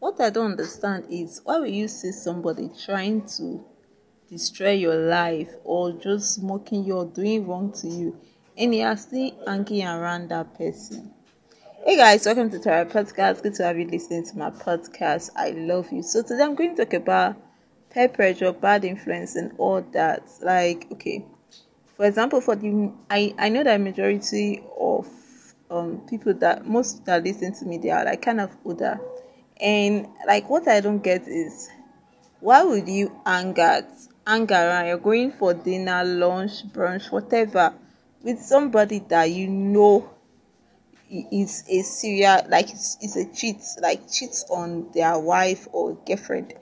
what I don't understand is why will you see somebody trying to destroy your life or just mocking you or doing wrong to you and you are still hanging around that person? Hey guys, welcome to Tarara Podcast. Good to have you listening to my podcast. I love you. So today I'm going to talk about peer pressure, bad influence, and all that. Like, okay, for example, for the I I know that majority of um people that most that listen to me they are like kind of older and like what I don't get is why would you anger anger around? You're going for dinner, lunch, brunch, whatever with somebody that you know is a serial like is a cheat, like cheats on their wife or girlfriend,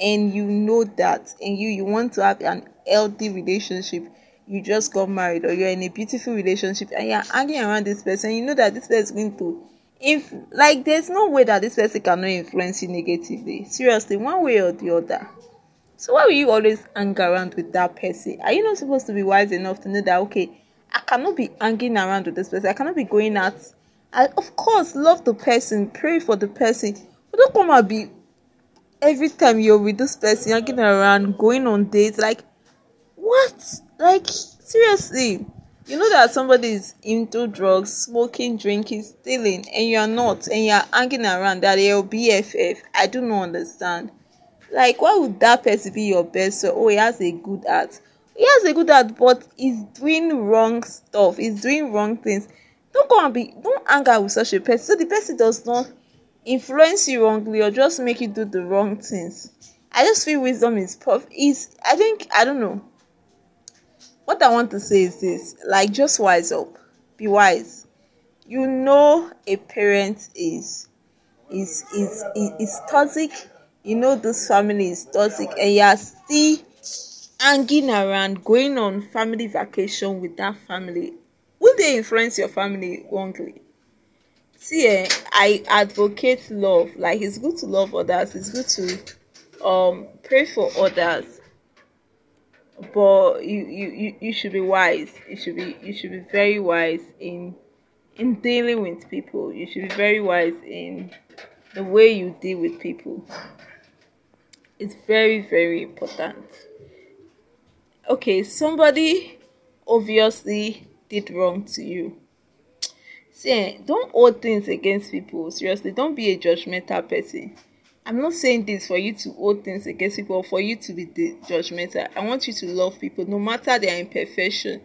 and you know that, and you you want to have an healthy relationship. You just got married or you're in a beautiful relationship and you're hanging around this person, you know that this person is going to if like there's no way that this person cannot influence you negatively. Seriously one way or the other. So why will you always hang around with that person? Are you not supposed to be wise enough to know that okay i cannot be hanging around with this person. I cannot be going out. I, of course love the person pray for the person. But don't come and be every time you're with this person hanging around going on dates like what? Like seriously you know that somebody is into drugs, smoking, drinking, stealing, and you're not, and you're hanging around that they're BFF. I do not understand. Like, why would that person be your best? So, oh, he has a good heart. He has a good heart, but he's doing wrong stuff. He's doing wrong things. Don't go and be, don't anger with such a person. So the person does not influence you wrongly or just make you do the wrong things. I just feel wisdom is puff. Is I think I don't know what I want to say is this like, just wise up, be wise. You know, a parent is is is is, is toxic. You know, this family is toxic, and you are still hanging around, going on family vacation with that family. Will they influence your family wrongly? See, eh, I advocate love. Like, it's good to love others, it's good to um pray for others but you, you you you should be wise. You should be you should be very wise in in dealing with people. You should be very wise in the way you deal with people. It's very very important. Okay somebody obviously did wrong to you. See eh, don't hold things against people. Seriously don't be a judgmental person I'm not saying this for you to hold things against people or for you to be judgmental. I want you to love people no matter their imperfection.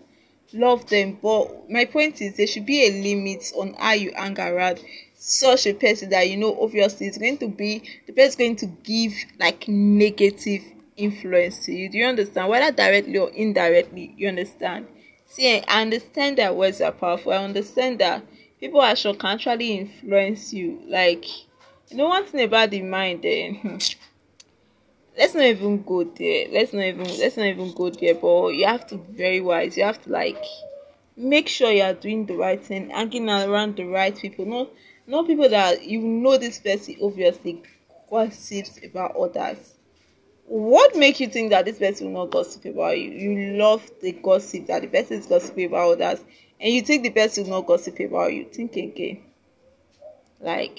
Love them, but my point is there should be a limit on how you hang around such a person that you know obviously is going to be the person going to give like negative influence to you. Do you understand? Whether directly or indirectly, you understand. See, I understand that words are powerful. I understand that people sure can actually influence you. Like you know one thing about the mind eh let's not even go there. Let's not even let's not even go there but you have to be very wise. You have to like make sure you are doing the right thing hanging around the right people. Not not people that you know this person obviously gossips about others. What makes you think that this person will not gossip about you? You love the gossip that the person is gossiping about others and you think the person will not gossip about you. Think again. Like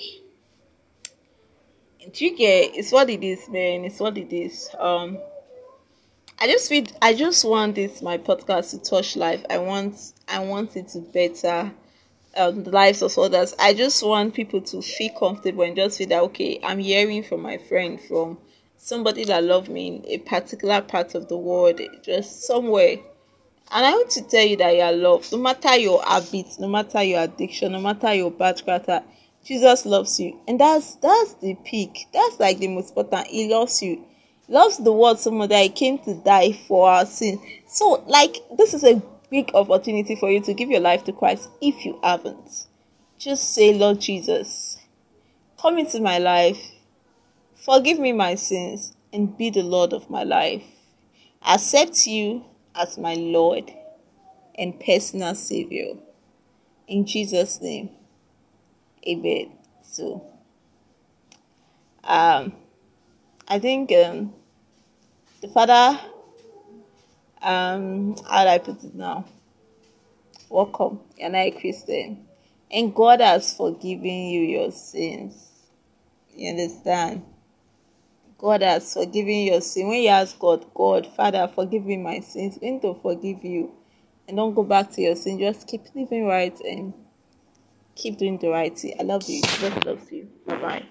get it's what it is man. It's what it is. Um i just feel i just want this my podcast to touch life. I want i want it to better um, the lives of others. I just want people to feel comfortable and just feel that okay i'm hearing from my friend from somebody that love me in a particular part of the world just somewhere. And i want to tell you that you are loved. No matter your habits no matter your addiction no matter your bad character Jesus loves you. And that's that's the peak. That's like the most important. He loves you. He loves the world so much that he came to die for our sin. So like this is a big opportunity for you to give your life to Christ if you haven't. Just say, Lord Jesus, come into my life, forgive me my sins, and be the Lord of my life. accept you as my Lord and personal Savior. In Jesus' name a bit. So, um, I think um, the father, um, how do I put it now? Welcome, you're not a Christian, and God has forgiven you your sins. You understand? God has forgiven your sin. When you ask God, God, Father, forgive me my sins, Going to forgive you. And don't go back to your sin. Just keep living right and Keep doing the right thing. I love you. God loves you. Bye bye.